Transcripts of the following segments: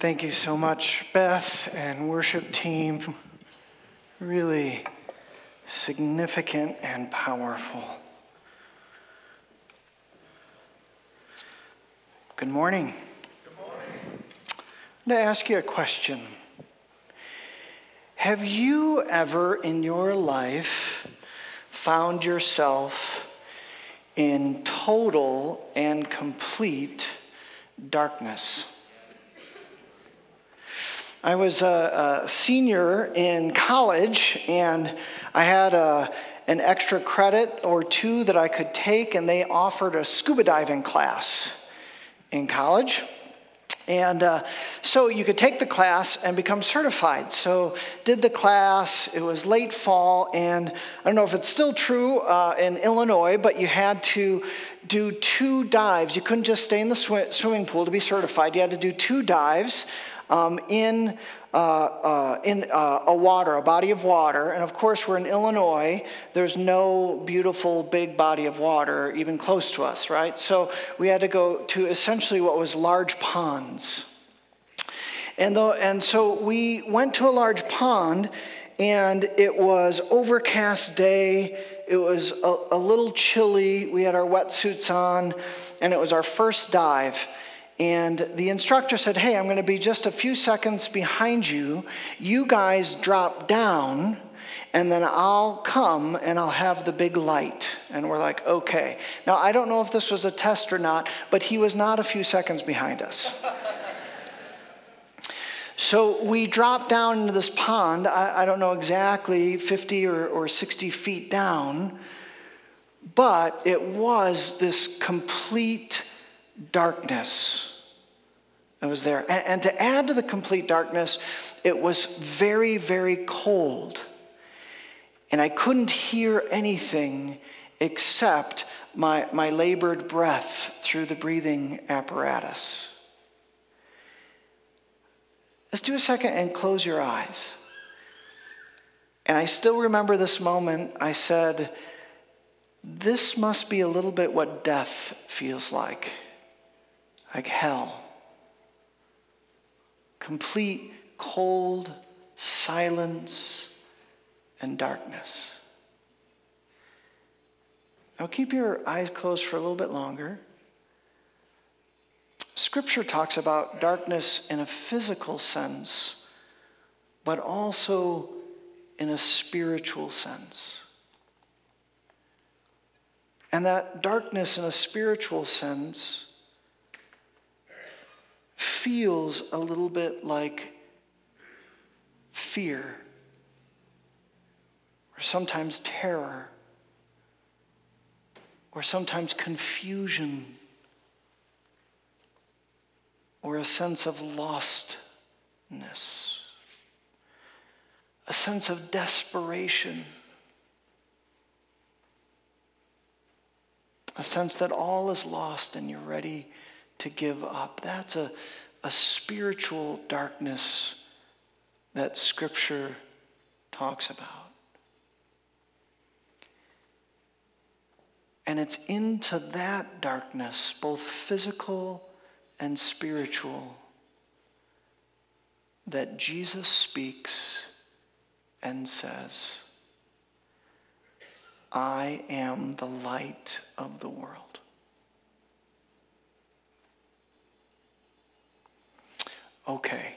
Thank you so much, Beth and worship team. Really significant and powerful. Good morning. Good morning. I'm to ask you a question. Have you ever in your life found yourself in total and complete darkness? I was a, a, senior in college and I had a, an extra credit or two that I could take, and they offered a scuba diving class in college. And uh, so you could take the class and become certified. So did the class. It was late fall, and I don't know if it's still true uh, in Illinois, but you had to do two dives. You couldn't just stay in the sw- swimming pool to be certified. You had to do two dives um, in, uh, uh, in uh, a water, a body of water. And of course, we're in Illinois. There's no beautiful big body of water even close to us, right? So we had to go to essentially what was large ponds. And, the, and so we went to a large pond, and it was overcast day. It was a, a little chilly. We had our wetsuits on, and it was our first dive. And the instructor said, Hey, I'm going to be just a few seconds behind you. You guys drop down, and then I'll come and I'll have the big light. And we're like, Okay. Now, I don't know if this was a test or not, but he was not a few seconds behind us. so we dropped down into this pond, I, I don't know exactly 50 or, or 60 feet down, but it was this complete darkness that was there. And, and to add to the complete darkness, it was very, very cold. And I couldn't hear anything except my, my labored breath through the breathing apparatus. Let's do a second and close your eyes. And I still remember this moment. I said, This must be a little bit what death feels like like hell. Complete cold silence and darkness. Now keep your eyes closed for a little bit longer. Scripture talks about darkness in a physical sense, but also in a spiritual sense. And that darkness in a spiritual sense feels a little bit like fear or sometimes terror or sometimes confusion or a sense of lostness, a sense of desperation, a sense that all is lost and you're ready to give up. That's a, a spiritual darkness that Scripture talks about. And it's into that darkness, both physical and spiritual, that Jesus speaks and says, I am the light of the world. Okay.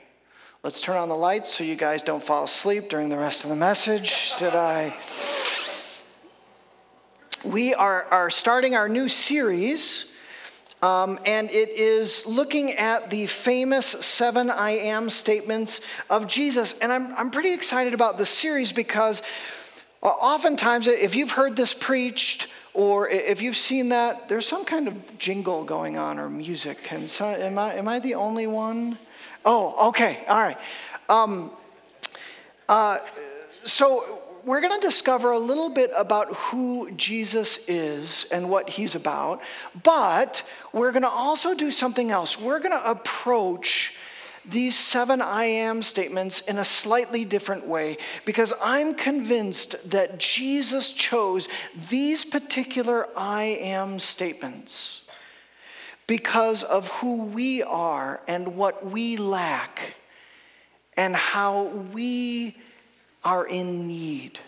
Let's turn on the lights so you guys don't fall asleep during the rest of the message. Did I? We are, are starting our new series, um, and it is looking at the famous seven I am statements of Jesus. And I'm, I'm pretty excited about this series because uh, oftentimes, if you've heard this preached, or if you've seen that, there's some kind of jingle going on or music. And so, am, I, am I the only one? Oh, okay, all right. Um, uh, so we're going to discover a little bit about who Jesus is and what he's about, but we're going to also do something else. We're going to approach these seven I am statements in a slightly different way because I'm convinced that Jesus chose these particular I am statements because of who we are and what we lack and how we are in need.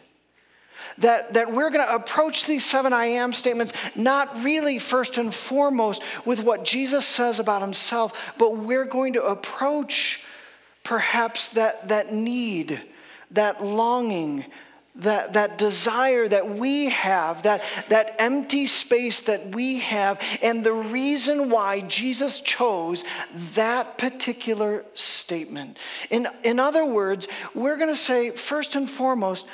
That, that we're going to approach these seven I am statements not really first and foremost with what Jesus says about himself, but we're going to approach perhaps that, that need, that longing, that, that desire that we have, that, that empty space that we have, and the reason why Jesus chose that particular statement. In, in other words, we're going to say, first and foremost,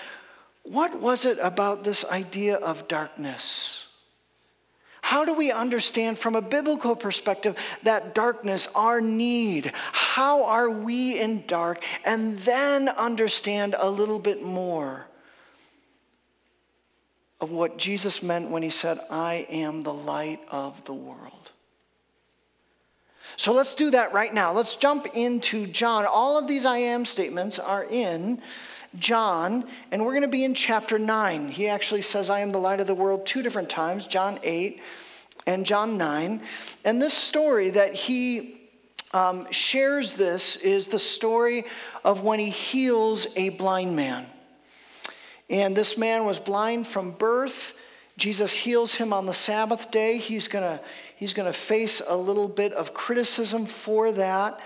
what was it about this idea of darkness? How do we understand from a biblical perspective that darkness, our need? How are we in dark? And then understand a little bit more of what Jesus meant when he said, I am the light of the world. So let's do that right now. Let's jump into John. All of these I am statements are in John, and we're going to be in chapter 9. He actually says, I am the light of the world two different times John 8 and John 9. And this story that he um, shares this is the story of when he heals a blind man. And this man was blind from birth. Jesus heals him on the Sabbath day. He's going to he's going to face a little bit of criticism for that.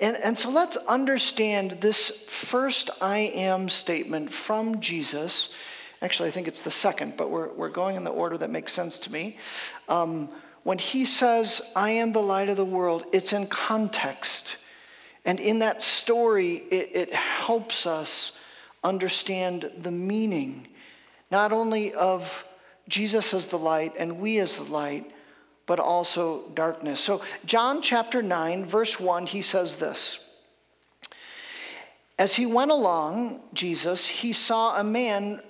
And, and so let's understand this first I am statement from Jesus. Actually, I think it's the second, but we're, we're going in the order that makes sense to me. Um, when he says, I am the light of the world, it's in context. And in that story, it, it helps us understand the meaning, not only of Jesus as the light and we as the light, but also darkness. So, John chapter 9, verse 1, he says this As he went along, Jesus, he saw a man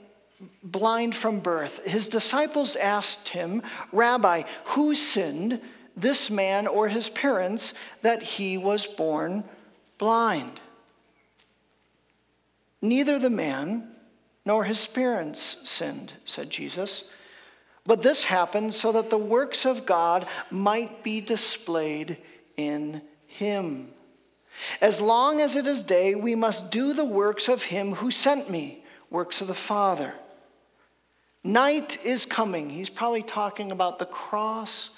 blind from birth. His disciples asked him, Rabbi, who sinned, this man or his parents, that he was born blind? Neither the man nor his parents sinned, said Jesus. But this happened so that the works of God might be displayed in him. As long as it is day, we must do the works of him who sent me, works of the Father. Night is coming. He's probably talking about the cross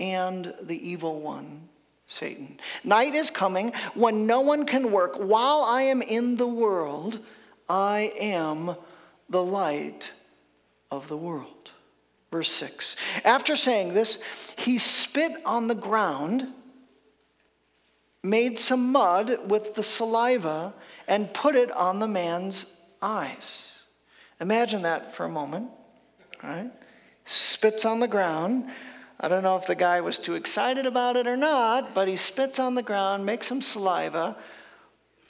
and the evil one, Satan. Night is coming when no one can work. While I am in the world, I am the light of the world. Verse 6. After saying this, he spit on the ground, made some mud with the saliva, and put it on the man's eyes. Imagine that for a moment, right? Spits on the ground. I don't know if the guy was too excited about it or not, but he spits on the ground, makes some saliva,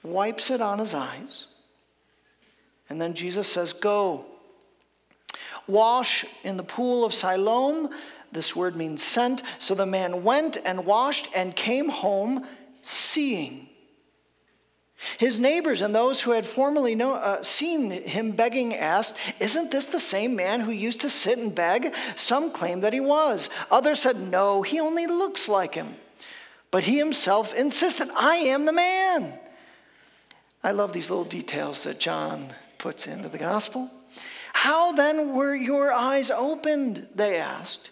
wipes it on his eyes, and then Jesus says, Go Wash in the pool of Siloam. This word means sent. So the man went and washed and came home seeing. His neighbors and those who had formerly know, uh, seen him begging asked, Isn't this the same man who used to sit and beg? Some claimed that he was. Others said, No, he only looks like him. But he himself insisted, I am the man. I love these little details that John puts into the gospel. How then were your eyes opened? They asked.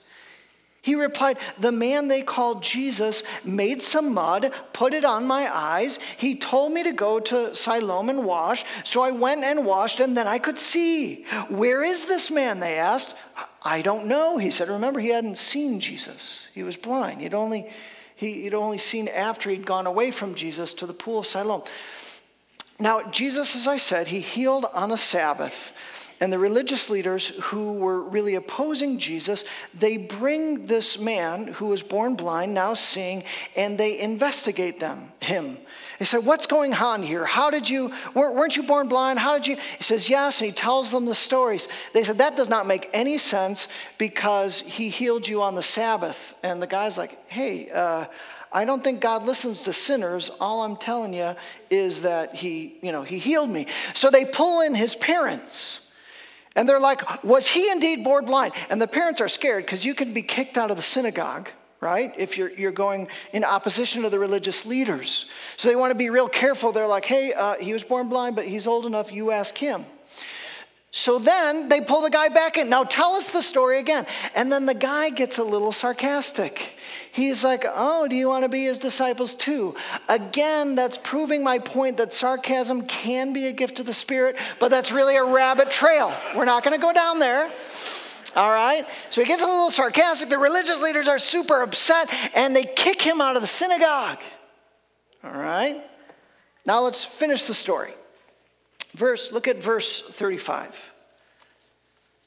He replied, The man they called Jesus made some mud, put it on my eyes. He told me to go to Siloam and wash. So I went and washed, and then I could see. Where is this man? They asked. I don't know. He said, Remember, he hadn't seen Jesus. He was blind. He'd only, he'd only seen after he'd gone away from Jesus to the pool of Siloam. Now, Jesus, as I said, he healed on a Sabbath. And the religious leaders who were really opposing Jesus, they bring this man who was born blind, now seeing, and they investigate them, him. They say, What's going on here? How did you, weren't you born blind? How did you? He says, Yes, and he tells them the stories. They said, That does not make any sense because he healed you on the Sabbath. And the guy's like, Hey, uh, I don't think God listens to sinners. All I'm telling you is that he, you know, he healed me. So they pull in his parents. And they're like, Was he indeed born blind? And the parents are scared because you can be kicked out of the synagogue right? If you're, you're going in opposition to the religious leaders. So they want to be real careful. They're like, hey, uh, he was born blind, but he's old enough, you ask him. So then they pull the guy back in. Now tell us the story again. And then the guy gets a little sarcastic. He's like, Oh, do you want to be his disciples too? Again, that's proving my point that sarcasm can be a gift of the Spirit, but that's really a rabbit trail. We're not going to go down there. All right? So he gets a little sarcastic. The religious leaders are super upset and they kick him out of the synagogue. All right? Now let's finish the story. Verse, look at verse 35.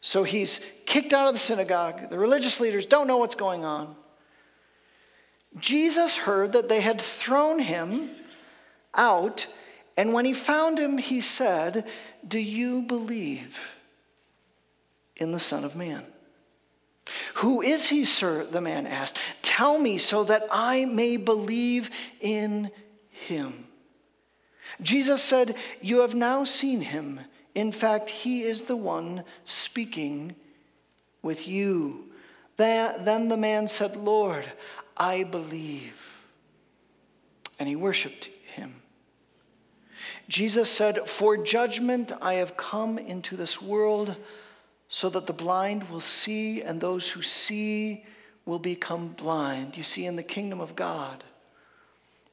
So he's kicked out of the synagogue. The religious leaders don't know what's going on. Jesus heard that they had thrown him out, and when he found him, he said, Do you believe in the Son of Man? Who is he, sir? The man asked. Tell me so that I may believe in him. Jesus said, You have now seen him. In fact, he is the one speaking with you. Then the man said, Lord, I believe. And he worshiped him. Jesus said, For judgment I have come into this world so that the blind will see and those who see will become blind. You see, in the kingdom of God,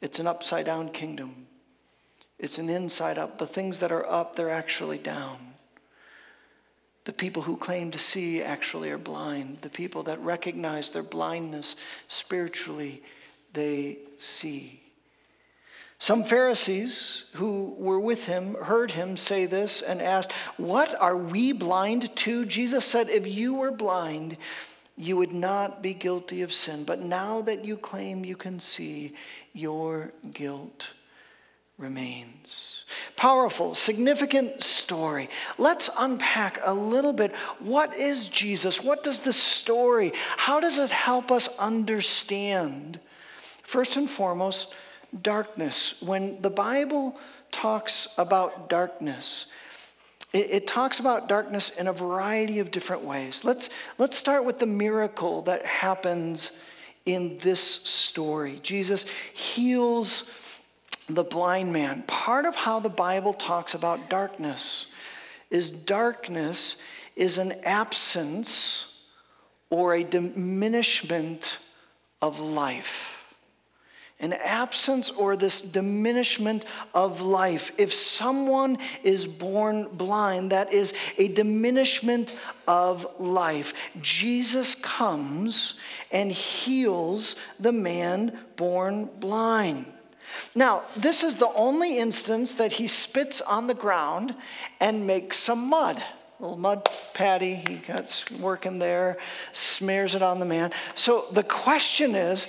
it's an upside down kingdom. It's an inside up. The things that are up, they're actually down. The people who claim to see actually are blind. The people that recognize their blindness spiritually, they see. Some Pharisees who were with him heard him say this and asked, What are we blind to? Jesus said, If you were blind, you would not be guilty of sin. But now that you claim you can see, your guilt remains. Powerful, significant story. Let's unpack a little bit. What is Jesus? What does the story, how does it help us understand? First and foremost, darkness. When the Bible talks about darkness, it, it, talks about darkness in a variety of different ways. Let's, let's start with the miracle that happens in this story. Jesus heals the blind man. Part of how the Bible talks about darkness is darkness is an absence or a diminishment of life. An absence or this diminishment of life. If someone is born blind, that is a diminishment of life. Jesus comes and heals the man born blind. Now, this is the only instance that he spits on the ground and makes some mud. A little mud patty, he gets working there, smears it on the man. So the question is,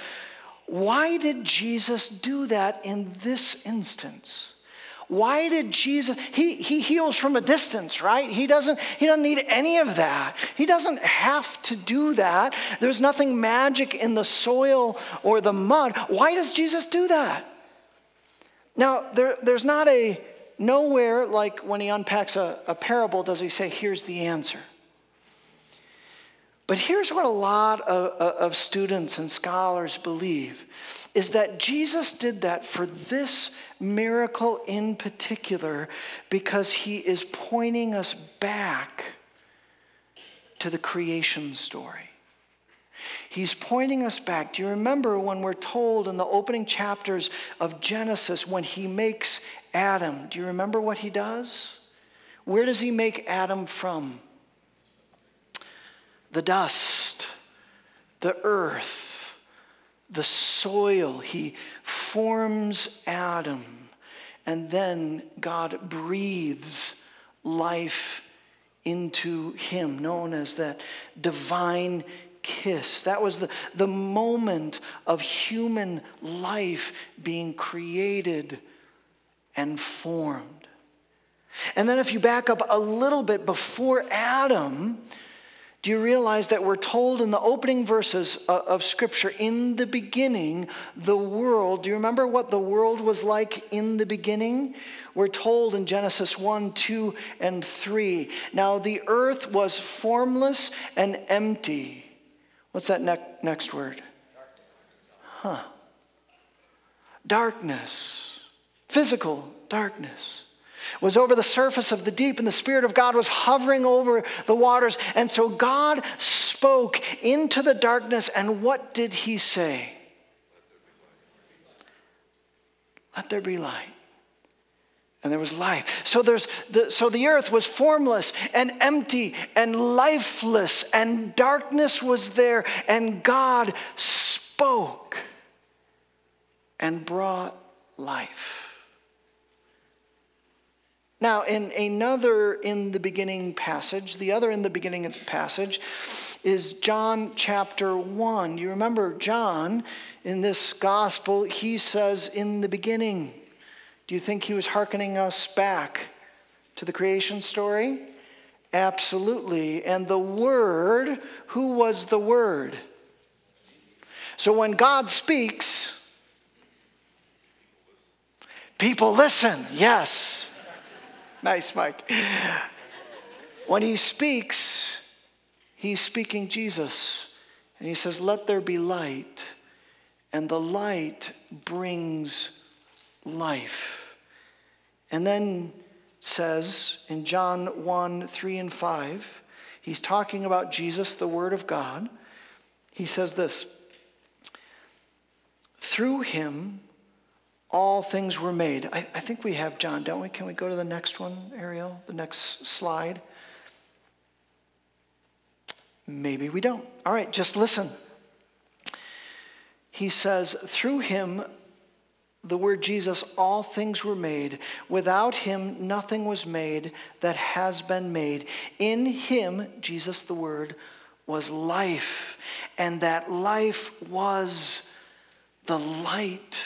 why did Jesus do that in this instance? Why did Jesus he he heals from a distance, right? He doesn't he doesn't need any of that. He doesn't have to do that. There's nothing magic in the soil or the mud. Why does Jesus do that? Now, there, there's not a nowhere like when he unpacks a, a parable does he say, here's the answer. But here's what a lot of, of, students and scholars believe is that Jesus did that for this miracle in particular because he is pointing us back to the creation story. He's pointing us back. Do you remember when we're told in the opening chapters of Genesis when he makes Adam? Do you remember what he does? Where does he make Adam from? The dust, the earth, the soil. He forms Adam, and then God breathes life into him, known as that divine kiss. That was the, the moment of human life being created and formed. And then, if you back up a little bit before Adam, do you realize that we're told in the opening verses of Scripture, in the beginning, the world, do you remember what the world was like in the beginning? We're told in Genesis 1, 2, and 3. Now the earth was formless and empty What's that ne- next word? huh. Darkness, physical darkness was over the surface of the deep, and the Spirit of God was hovering over the waters. And so God spoke into the darkness, and what did He say? Let there be light. And there was life. So, there's the, so the earth was formless and empty and lifeless, and darkness was there, and God spoke and brought life. Now, in another in the beginning passage, the other in the beginning passage is John chapter 1. You remember John in this gospel, he says, In the beginning. Do you think he was hearkening us back to the creation story? Absolutely. And the Word, who was the Word? So when God speaks, people listen. Yes. Nice, Mike. When he speaks, he's speaking Jesus. And he says, Let there be light. And the light brings life. And then says in John 1 3 and 5, he's talking about Jesus, the Word of God. He says this Through him, all things were made. I, I, think we have John, don't we? Can we go to the next one, Ariel? The next slide? Maybe we don't. All right, just listen. He says, Through him, the word Jesus, all things were made. Without him, nothing was made that has been made. In him, Jesus, the word, was life, and that life was the light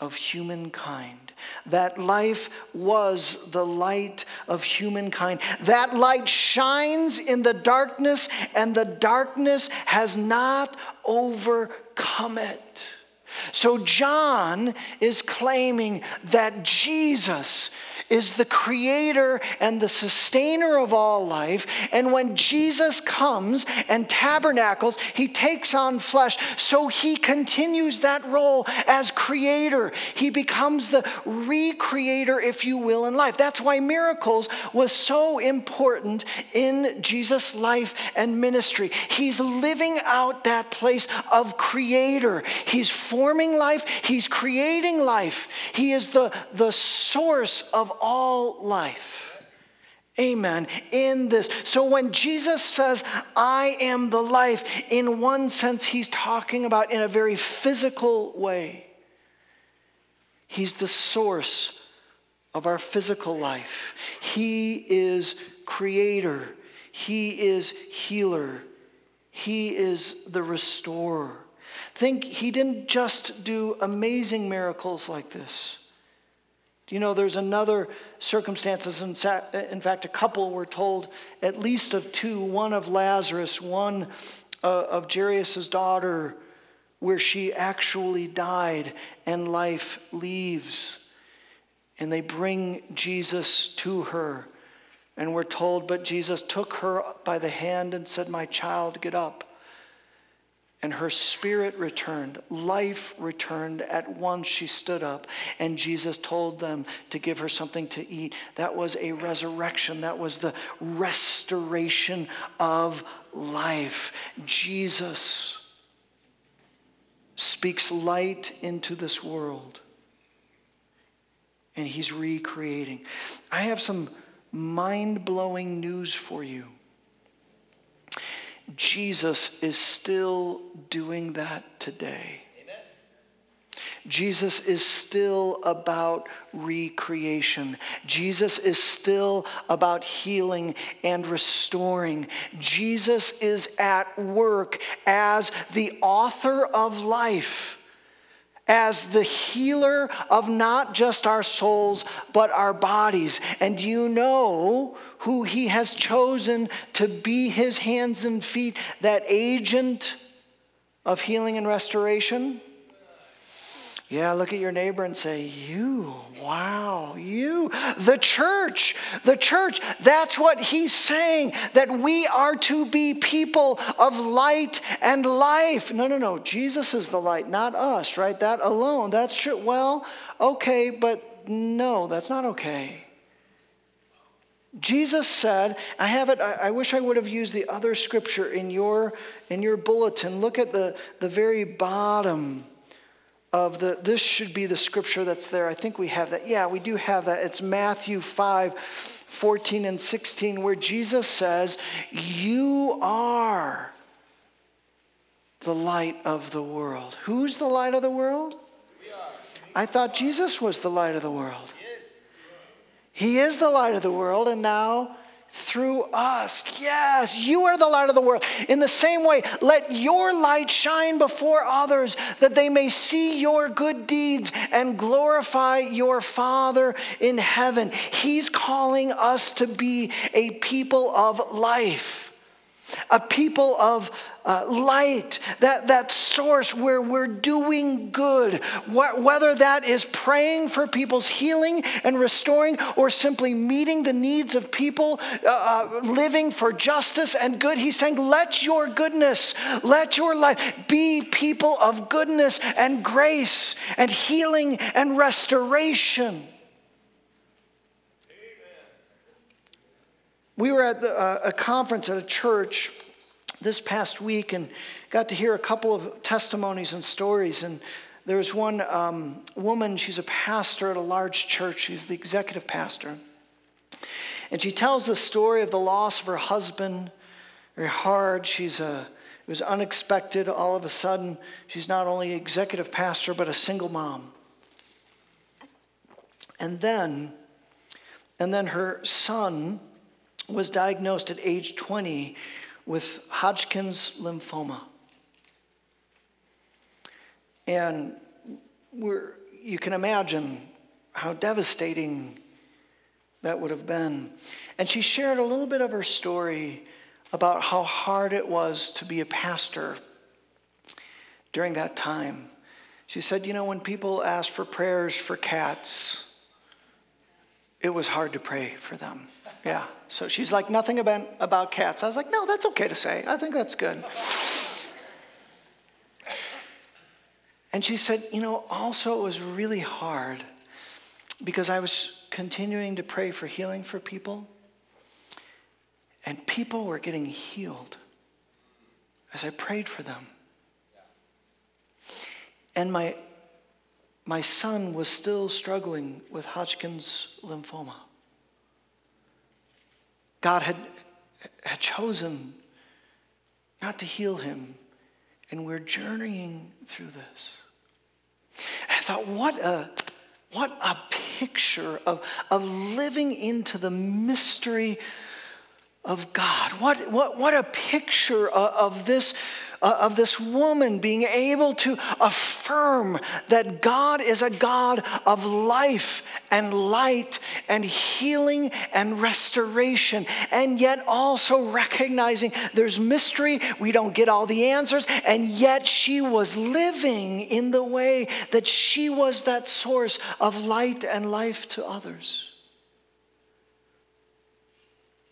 of humankind. That life was the light of humankind. That light shines in the darkness, and the darkness has not overcome it. So, John is claiming that Jesus is the creator and the sustainer of all life. And when Jesus comes and tabernacles, he takes on flesh. So he continues that role as creator. He becomes the recreator, if you will, in life. That's why miracles was so important in Jesus' life and ministry. He's living out that place of creator. He's forming life, he's creating life. He is the, the source of all life. Amen. In this. So when Jesus says, I am the life, in one sense, he's talking about in a very physical way. He's the source of our physical life. He is creator. He is healer. He is the restorer. Think he didn't just do amazing miracles like this. You know, there's another circumstances. In fact, a couple were told, at least of two, one of Lazarus, one uh, of Jairus' daughter, where she actually died and life leaves. And they bring Jesus to her. And we're told, but Jesus took her by the hand and said, My child, get up and her spirit returned. Life returned. At once she stood up, and Jesus told them to give her something to eat. That was a resurrection, that was the restoration of life. Jesus speaks light into this world, and he's recreating. I have some mind blowing news for you. Jesus is still doing that today. Jesus is still about recreation. Jesus is still about healing and restoring. Jesus is at work as the author of life as the healer of not just our souls, but our bodies. And you know who he has chosen to be his hands and feet, that agent of healing and restoration? Yeah, look at your neighbor and say, You, wow, you. The church, the church. That's what he's saying, that we are to be people of light and life. No, no, no. Jesus is the light, not us, right? That alone. That's true. Well, okay, but no, that's not okay. Jesus said, I have it, I, I, wish I would have used the other scripture in your in your bulletin. Look at the, the very bottom of the, this should be the scripture that's there. I think we have that. Yeah, we do have that. It's Matthew 5 14 and 16, where Jesus says, You are the light of the world. Who's the light of the world? I thought Jesus was the light of the world. He is the light of the world, and now through us. Yes, you are the light of the world. In the same way, let your light shine before others that they may see your good deeds and glorify your Father in heaven. He's calling us to be a people of life a people of uh, light, that, that source where we're doing good, Wh- whether that is praying for people's healing and restoring, or simply meeting the needs of people uh, uh, living for justice and good. He's saying, let your goodness, let your life be people of goodness and grace and healing and restoration. We were at the, uh, a conference at a church this past week and got to hear a couple of testimonies and stories. And there was one um, woman, she's a pastor at a large church, she's the executive pastor. And she tells the story of the loss of her husband. Very hard. She's a, it was unexpected. All of a sudden, she's not only executive pastor, but a single mom. And then, and then her son was diagnosed at age 20 with Hodgkin's lymphoma. And we're, you can imagine how devastating that would have been. And she shared a little bit of her story about how hard it was to be a pastor during that time. She said, You know, when people ask for prayers for cats, it was hard to pray for them. Yeah. So she's like, nothing about, about cats. I was like, no, that's okay to say. I think that's good. And she said, you know, also it was really hard because I was continuing to pray for healing for people, and people were getting healed as I prayed for them. And my, my son was still struggling with Hodgkin's lymphoma. God had, had chosen not to heal him, and we're journeying through this. I thought, what a what a picture of, of living into the mystery of God. What, what, what a picture of, this of this woman being able to affirm that God is a God of life and light and healing and restoration, and yet also recognizing there's mystery, we don't get all the answers, and yet she was living in the way that she was that source of light and life to others.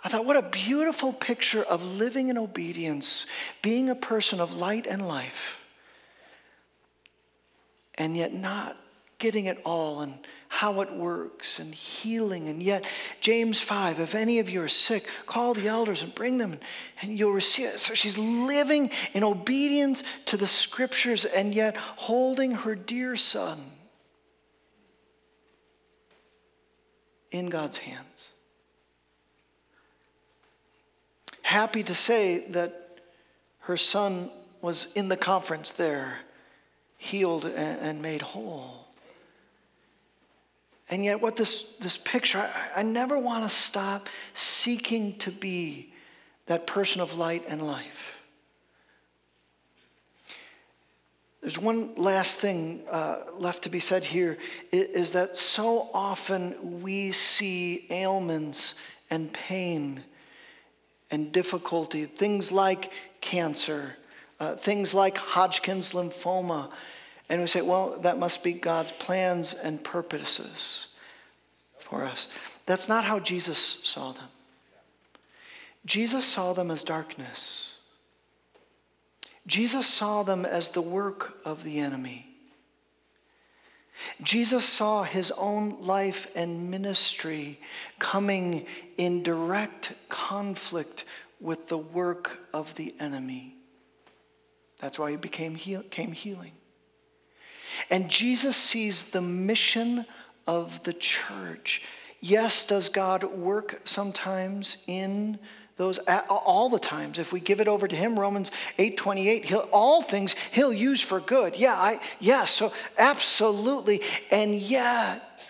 I thought, what a beautiful picture of living in obedience, being a person of light and life, and yet not getting it all and how it works and healing. And yet, James 5, if any of you are sick, call the elders and bring them and you'll receive it. So she's living in obedience to the scriptures and yet holding her dear son in God's hands. Happy to say that her son was in the conference there, healed and, made whole. And yet, what this, this picture, I, I never want to stop seeking to be that person of light and life. There's one last thing uh, left to be said here is that so often we see ailments and pain and difficulty, things like cancer, uh, things like Hodgkin's lymphoma. And we say, well, that must be God's plans and purposes for us. That's not how Jesus saw them. Jesus saw them as darkness. Jesus saw them as the work of the enemy. Jesus saw his own life and ministry coming in direct conflict with the work of the enemy. That's why he became heal- came healing. And Jesus sees the mission of the church. Yes, does God work sometimes in those all the times. If we give it over to him romans 8.28 he'll all things he'll use for good. Yeah i yeah, so absolutely. And yet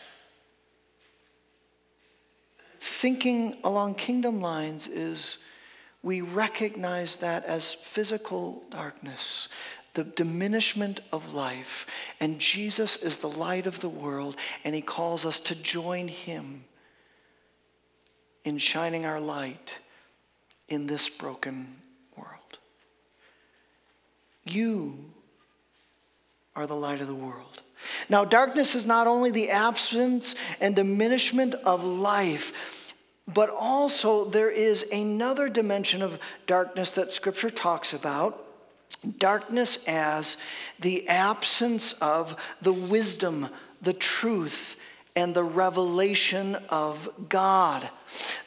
thinking along kingdom lines is we recognize that as physical darkness the diminishment of life and jesus is the light of the world and he calls us to join him in shining our light in this broken world. You are the light of the world. Now, darkness is not only the absence and diminishment of life, but also there is another dimension of darkness that Scripture talks about. Darkness as the absence of the wisdom, the truth, and the revelation of God.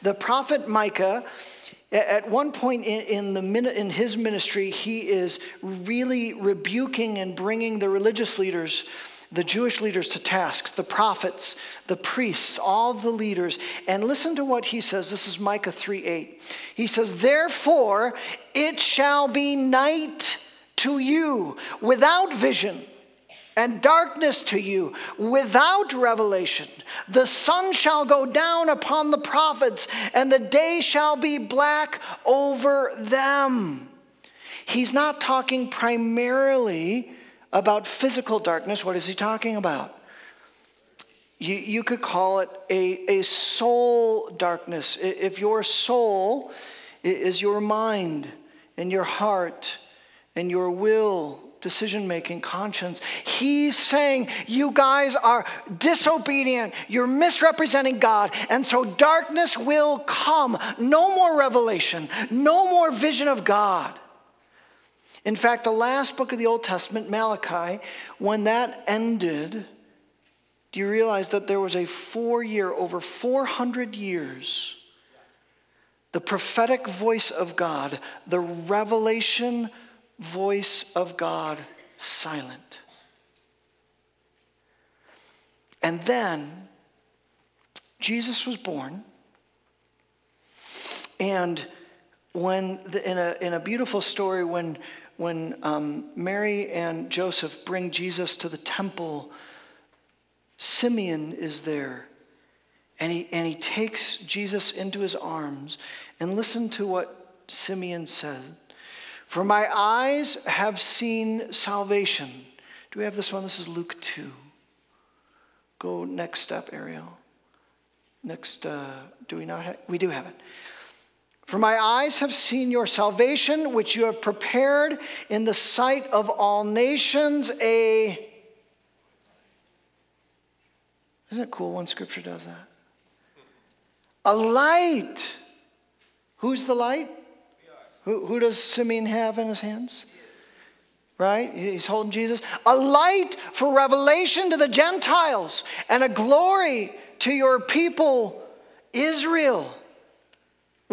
The prophet Micah at one point in, the, in his ministry, he is really rebuking and bringing the religious leaders, the Jewish leaders, to tasks, the prophets, the priests, all the leaders. And listen to what he says. This is Micah 3 8. He says, Therefore, it shall be night to you without vision and darkness to you without revelation. The sun shall go down upon the prophets, and the day shall be black over them. He's not talking primarily about physical darkness. What is he talking about? You, you could call it a, a soul darkness. If your soul is your mind and your heart and your will decision making, conscience. He's saying, You guys are disobedient. You're misrepresenting God. And so darkness will come. No more revelation, no more vision of God. In fact, the last book of the Old Testament, Malachi, when that ended, do you realize that there was a four year, over 400 years, the prophetic voice of God, the revelation voice of God silent. And then Jesus was born. And when, the, in, a, in a beautiful story, when, when um, Mary and Joseph bring Jesus to the temple, Simeon is there. And he, and he takes Jesus into his arms. And listen to what Simeon said. For my eyes have seen salvation. Do we have this one? This is Luke 2. Go next step, Ariel. Next, uh, do we not have? We do have it. For my eyes have seen your salvation, which you have prepared in the sight of all nations, a. Isn't it cool when scripture does that? A light. Who's the light? Who, who does Simeon have in his hands? Right? He's holding Jesus. A light for revelation to the Gentiles and a glory to your people, Israel.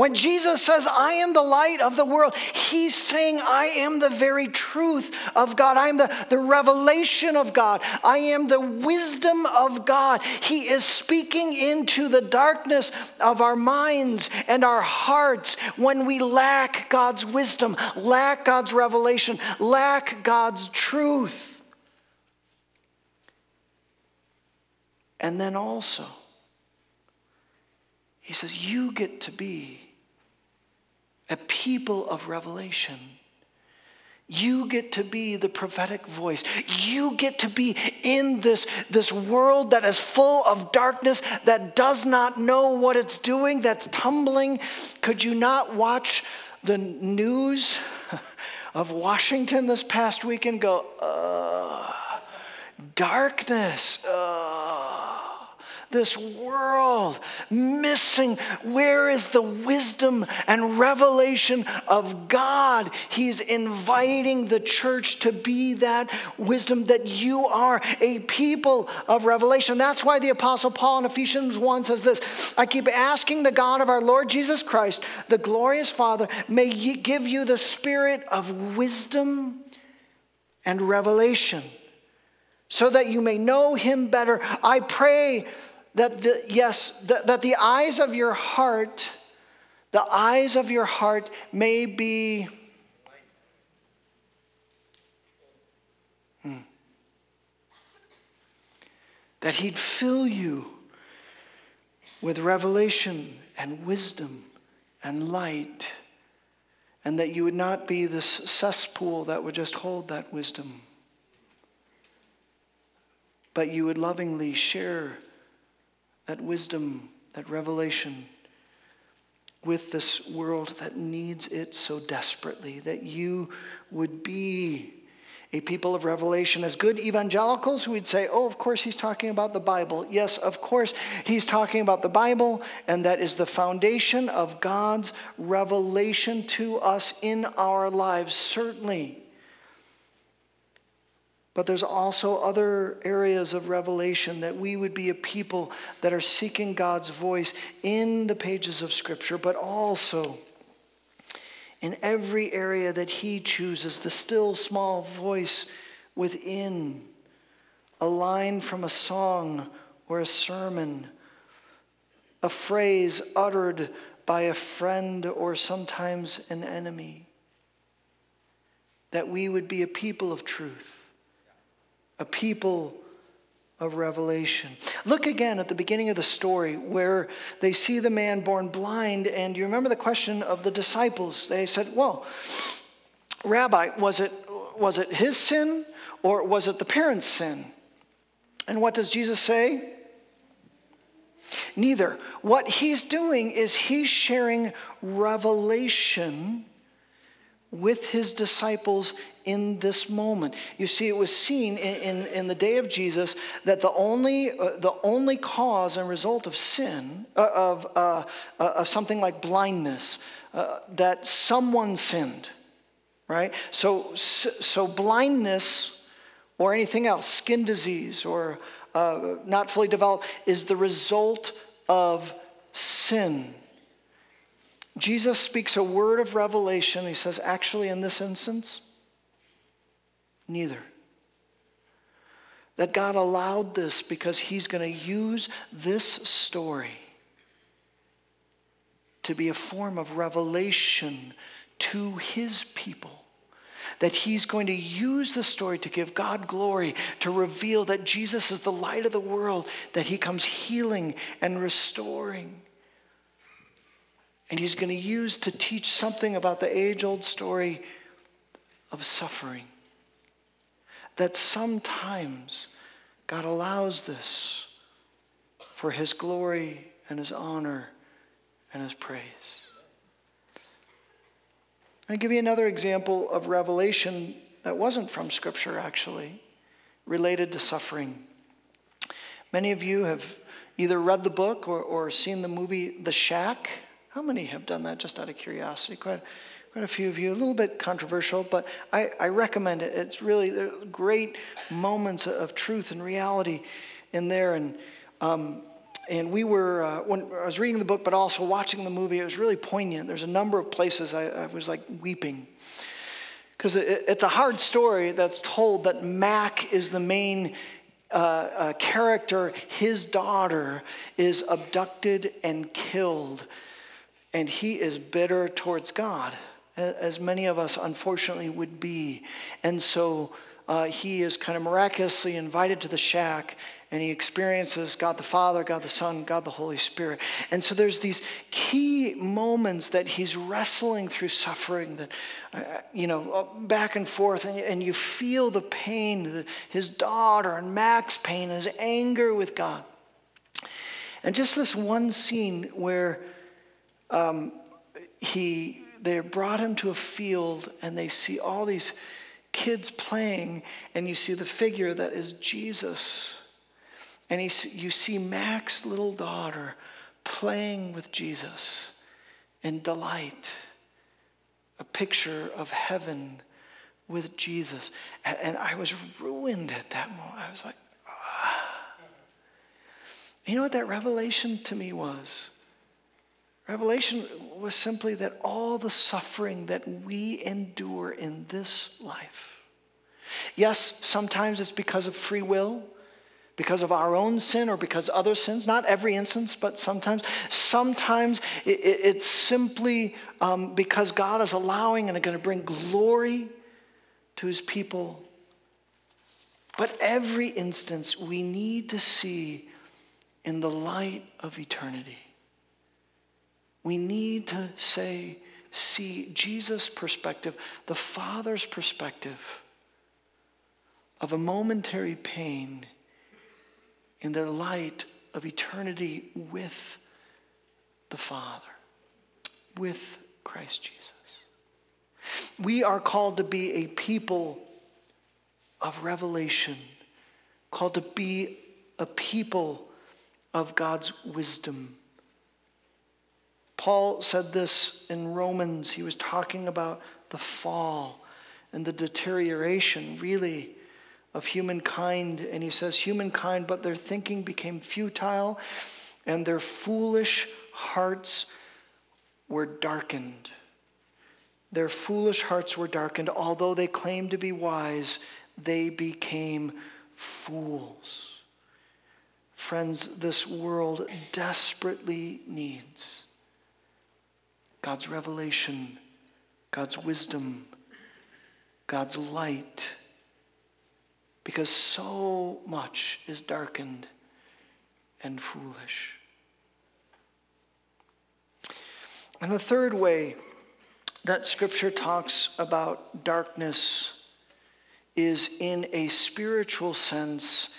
When Jesus says, I am the light of the world, he's saying, I am the very truth of God. I am the, the revelation of God. I am the wisdom of God. He is speaking into the darkness of our minds and our hearts when we lack God's wisdom, lack God's revelation, lack God's truth. And then also, he says, You get to be a people of revelation. You get to be the prophetic voice. You get to be in this, this world that is full of darkness, that does not know what it's doing, that's tumbling. Could you not watch the news of Washington this past week and go, darkness. Ugh this world, missing where is the wisdom and revelation of God. He's inviting the church to be that wisdom that you are a people of revelation. That's why the Apostle Paul in Ephesians 1 says this I keep asking the God of our Lord Jesus Christ, the glorious Father, may ye give you the spirit of wisdom and revelation so that you may know him better. I pray that the, yes, that, that the eyes of your heart, the eyes of your heart may be. Hmm, that he'd fill you with revelation and wisdom and light, and that you would not be this cesspool that would just hold that wisdom, but you would lovingly share that wisdom, that revelation with this world that needs it so desperately, that you would be a people of revelation. As good evangelicals, we'd say, oh, of course, he's talking about the Bible. Yes, of course, he's talking about the Bible, and that is the foundation of God's revelation to us in our lives, certainly. But there's also other areas of revelation that we would be a people that are seeking God's voice in the pages of Scripture, but also in every area that He chooses, the still small voice within, a line from a song or a sermon, a phrase uttered by a friend or sometimes an enemy. That we would be a people of truth a people of revelation. Look again at the beginning of the story where they see the man born blind, and you remember the question of the disciples. They said, Well, Rabbi, was it, was it his sin or was it the parents' sin? And what does Jesus say? Neither. What he's doing is he's sharing revelation with his disciples in this moment. You see, it was seen in, in, in the day of Jesus that the only, uh, the only cause and result of sin, uh, of, uh, uh of something like blindness, uh, that someone sinned, right? So, so blindness or anything else, skin disease or uh, not fully developed, is the result of sin. Jesus speaks a word of revelation. He says, actually, in this instance, neither. That God allowed this because He's going to use this story to be a form of revelation to His people. That he's going to use the story to give God glory, to reveal that Jesus is the light of the world, that he comes healing and restoring. And he's going to use to teach something about the age old story of suffering. That sometimes God allows this for his glory and his honor and his praise. I'll give you another example of revelation that wasn't from Scripture, actually, related to suffering. Many of you have either read the book or, or seen the movie The Shack. How many have done that just out of curiosity? Quite, quite a few of you. A little bit controversial, but I, I recommend it. It's really great moments of truth and reality in there. And, um, and we were, uh, when I was reading the book, but also watching the movie, it was really poignant. There's a number of places I, I was like weeping. Because it, it's a hard story that's told that Mack is the main uh, uh, character. His daughter is abducted and killed and he is bitter towards God, as many of us unfortunately would be. And so uh, he is kind of miraculously invited to the shack and he experiences God the Father, God the Son, God the Holy Spirit. And so there's these key moments that he's wrestling through suffering that, uh, you know, uh, back and forth, and, and you feel the pain, his daughter and Mack's pain, his anger with God. And just this one scene where um, he, they brought him to a field and they see all these kids playing, and you see the figure that is Jesus. And he, you see Mack's little daughter playing with Jesus in delight, a picture of heaven with Jesus. And, and I was ruined at that moment. I was like, ah. You know what that revelation to me was? Revelation was simply that all the suffering that we endure in this life. Yes, sometimes it's because of free will, because of our own sin or because other sins. Not every instance, but sometimes. Sometimes it's simply um, because God is allowing and going to bring glory to his people. But every instance we need to see in the light of eternity. We need to say, see Jesus' perspective, the Father's perspective of a momentary pain in the light of eternity with the Father, with Christ Jesus. We are called to be a people of revelation, called to be a people of God's wisdom. Paul said this in Romans. He was talking about the fall and the deterioration, really, of humankind. And he says, Humankind, but their thinking became futile, and their foolish hearts were darkened. Their foolish hearts were darkened. Although they claimed to be wise, they became fools. Friends, this world desperately needs God's revelation, God's wisdom, God's light, because so much is darkened and foolish. And the third way that Scripture talks about darkness is in a spiritual sense,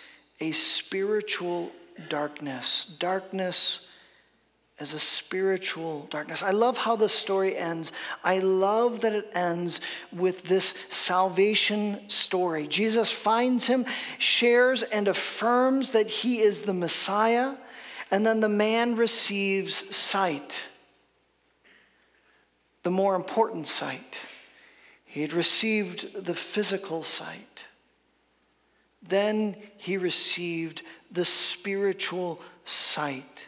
a spiritual darkness. Darkness as a spiritual darkness. I love how the story ends. I love that it ends with this salvation story. Jesus finds him, shares, and affirms that he is the Messiah, and then the man receives sight. The more important sight. He had received the physical sight. Then he received the spiritual sight.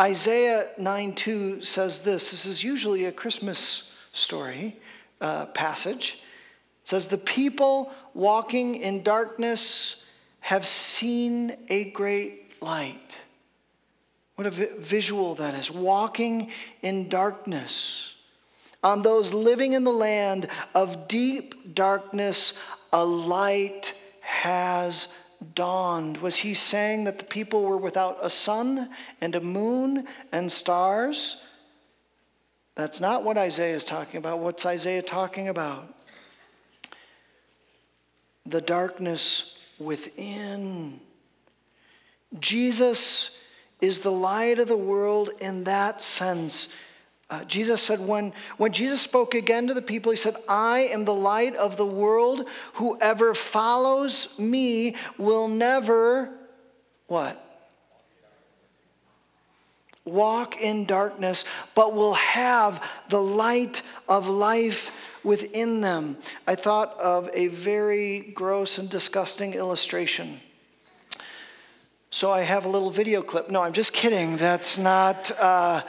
Isaiah 9 2 says this. This is usually a Christmas story uh, passage. It says, The people walking in darkness have seen a great light. What a vi- visual that is. Walking in darkness. On those living in the land of deep darkness, a light has dawned? Was he saying that the people were without a sun and a moon and stars? That's not what Isaiah is talking about. What's Isaiah talking about? The darkness within. Jesus is the light of the world in that sense. Uh, Jesus said, when, when Jesus spoke again to the people, he said, I am the light of the world. Whoever follows me will never, what? Walk in darkness, but will have the light of life within them. I thought of a very gross and disgusting illustration. So I have a little video clip. No, I'm just kidding. That's not. Uh,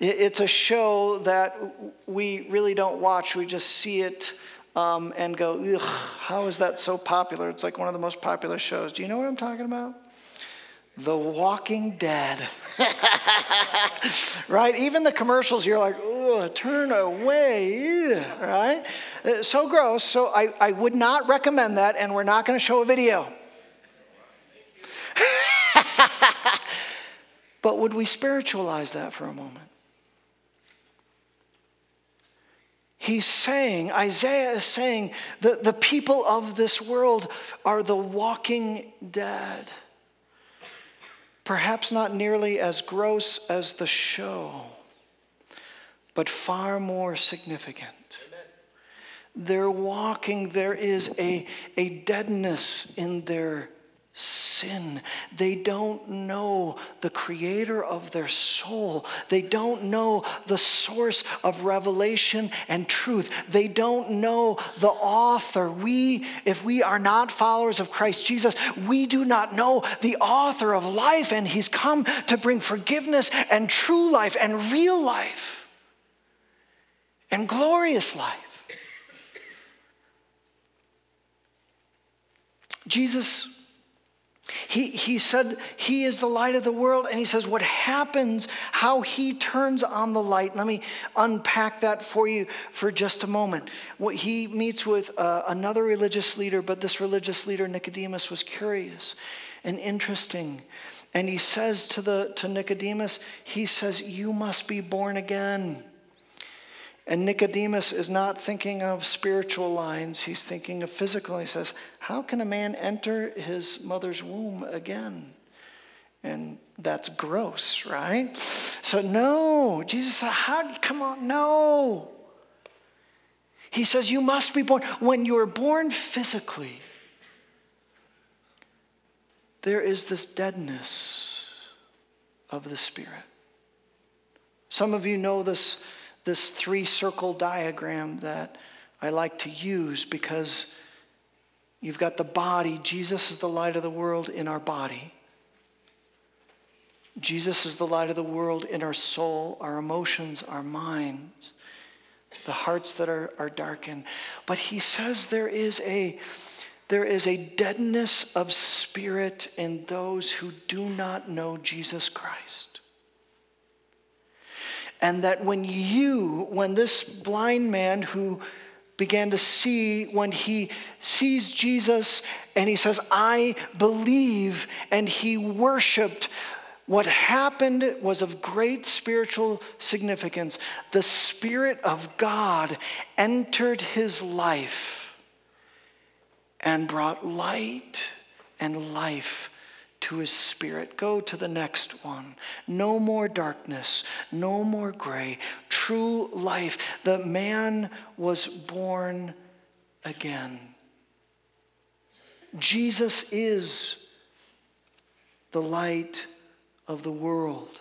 it's a show that we really don't watch, we just see it um, and go, ugh, how is that so popular? It's like one of the most popular shows. Do you know what I'm talking about? The Walking Dead. right? Even the commercials, you're like, ugh, turn away, right? Uh, so gross. So I, I would not recommend that, and we're not going to show a video. but would we spiritualize that for a moment? He's saying, Isaiah is saying, that the people of this world are the walking dead. Perhaps not nearly as gross as the show, but far more significant. Amen. they're walking, there is a, a deadness in their sin. They don't know the creator of their soul. They don't know the source of revelation and truth. They don't know the author. We, if we are not followers of Christ Jesus, we do not know the author of life, and he's come to bring forgiveness and true life and real life and glorious life. Jesus he, he said he is the light of the world, and he says what happens, how he turns on the light. Let me unpack that for you for just a moment. What he meets with uh, another religious leader, but this religious leader, Nicodemus, was curious and interesting. And he says to, the, to Nicodemus, he says, You must be born again. And Nicodemus is not thinking of spiritual lines, he's thinking of physical. He says, How can a man enter his mother's womb again? And that's gross, right? So, no, Jesus said, How, come on, no. He says, You must be born. When you are born physically, there is this deadness of the Spirit. Some of you know this this three circle diagram that I like to use because you've got the body. Jesus is the light of the world in our body. Jesus is the light of the world in our soul, our emotions, our minds, the hearts that are, are darkened. But he says there is a there is a deadness of spirit in those who do not know Jesus Christ. And that when you, when this blind man who began to see, when he sees Jesus and he says, I believe, and he worshiped, what happened was of great spiritual significance. The Spirit of God entered his life and brought light and life to his spirit. Go to the next one. No more darkness, no more gray, true life. The man was born again. Jesus is the light of the world.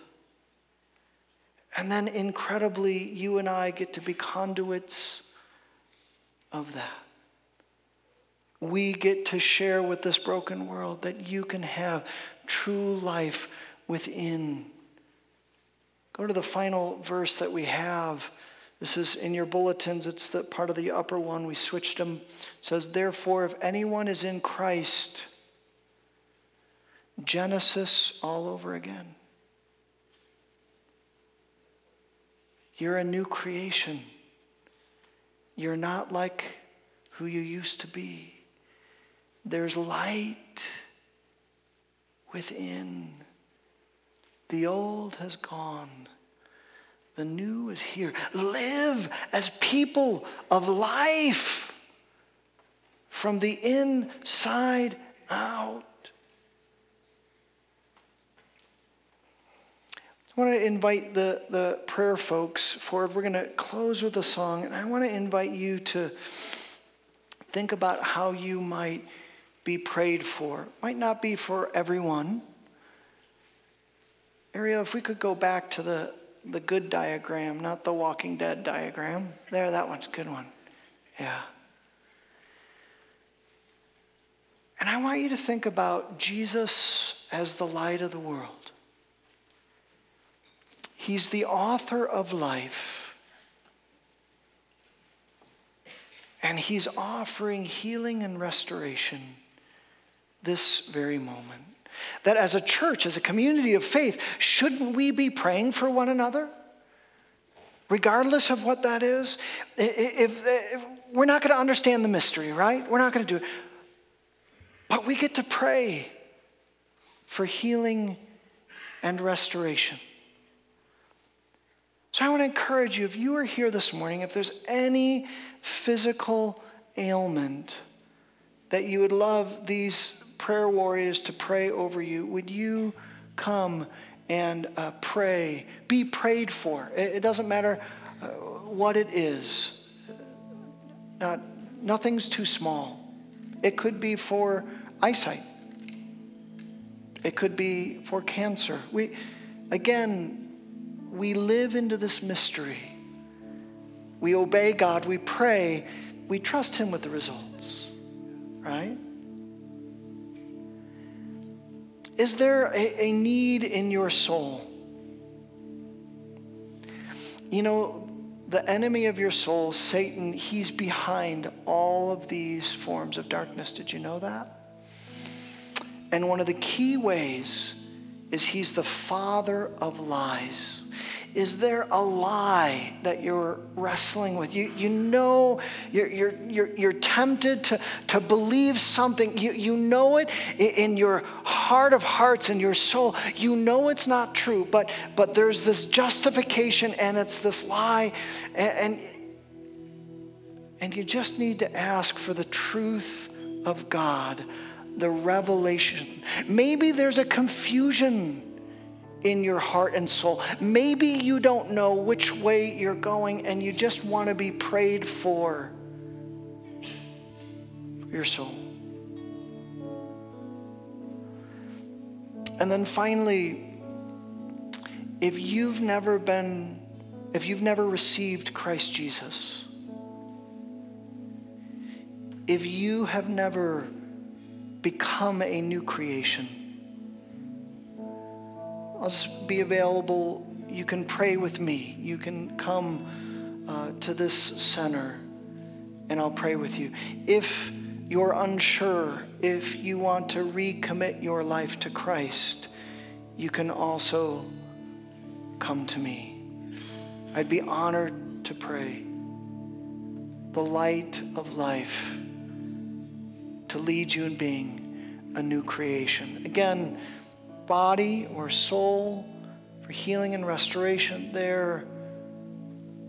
And then, incredibly, you and I get to be conduits of that we get to share with this broken world that you can have true life within. Go to the final verse that we have. This is in your bulletins. It's the part of the upper one. We switched them. It says, Therefore, if anyone is in Christ, Genesis all over again. You're a new creation. You're not like who you used to be. There's light within. The old has gone. The new is here. Live as people of life from the inside out. I want to invite the, the prayer folks forward. We're going to close with a song, and I want to invite you to think about how you might be prayed for. Might not be for everyone. Ariel, if we could go back to the, the good diagram, not the Walking Dead diagram. There, that one's a good one. Yeah. And I want you to think about Jesus as the light of the world. He's the author of life. And he's offering healing and restoration this very moment. That as a church, as a community of faith, shouldn't we be praying for one another? Regardless of what that is, if, uh, if we're not going to understand the mystery, right? We're not going to do it. But we get to pray for healing and restoration. So I want to encourage you if you are here this morning, if there's any physical ailment that you would love these prayer warriors to pray over you. Would you come and uh, pray? Be prayed for. It, it doesn't matter uh, what it is. Not, nothing's too small. It could be for eyesight. It could be for cancer. We, again, we live into this mystery. We obey God, we pray, we trust Him with the results, right? Is there a, a need in your soul? You know, the enemy of your soul, Satan, he's behind all of these forms of darkness. Did you know that? And one of the key ways is he's the father of lies. Is there a lie that you're wrestling with? You, you know you're, you're, you're, you're tempted to, to believe something. You, you know it in your heart of hearts and your soul. You know it's not true, but, but there's this justification and it's this lie. And, and, and you just need to ask for the truth of God, the revelation. Maybe there's a confusion in your heart and soul. Maybe you don't know which way you're going and you just want to be prayed for your soul. And then finally, if you've never been, if you've never received Christ Jesus, if you have never become a new creation, I'll just be available. You can pray with me. You can come uh, to this center and I'll pray with you. If you're unsure, if you want to recommit your life to Christ, you can also come to me. I'd be honored to pray. The light of life to lead you in being a new creation. Again, body or soul, for healing and restoration, their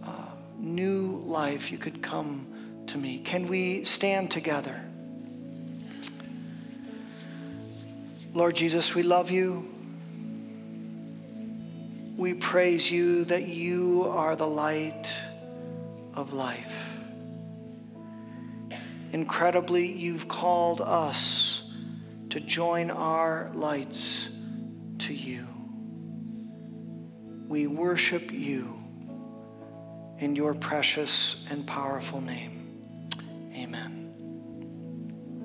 uh, new life, you could come to me. Can we stand together? Lord Jesus, we love you. We praise you that you are the light of life. Incredibly, you've called us to join our lights to you. We worship you in your precious and powerful name. Amen.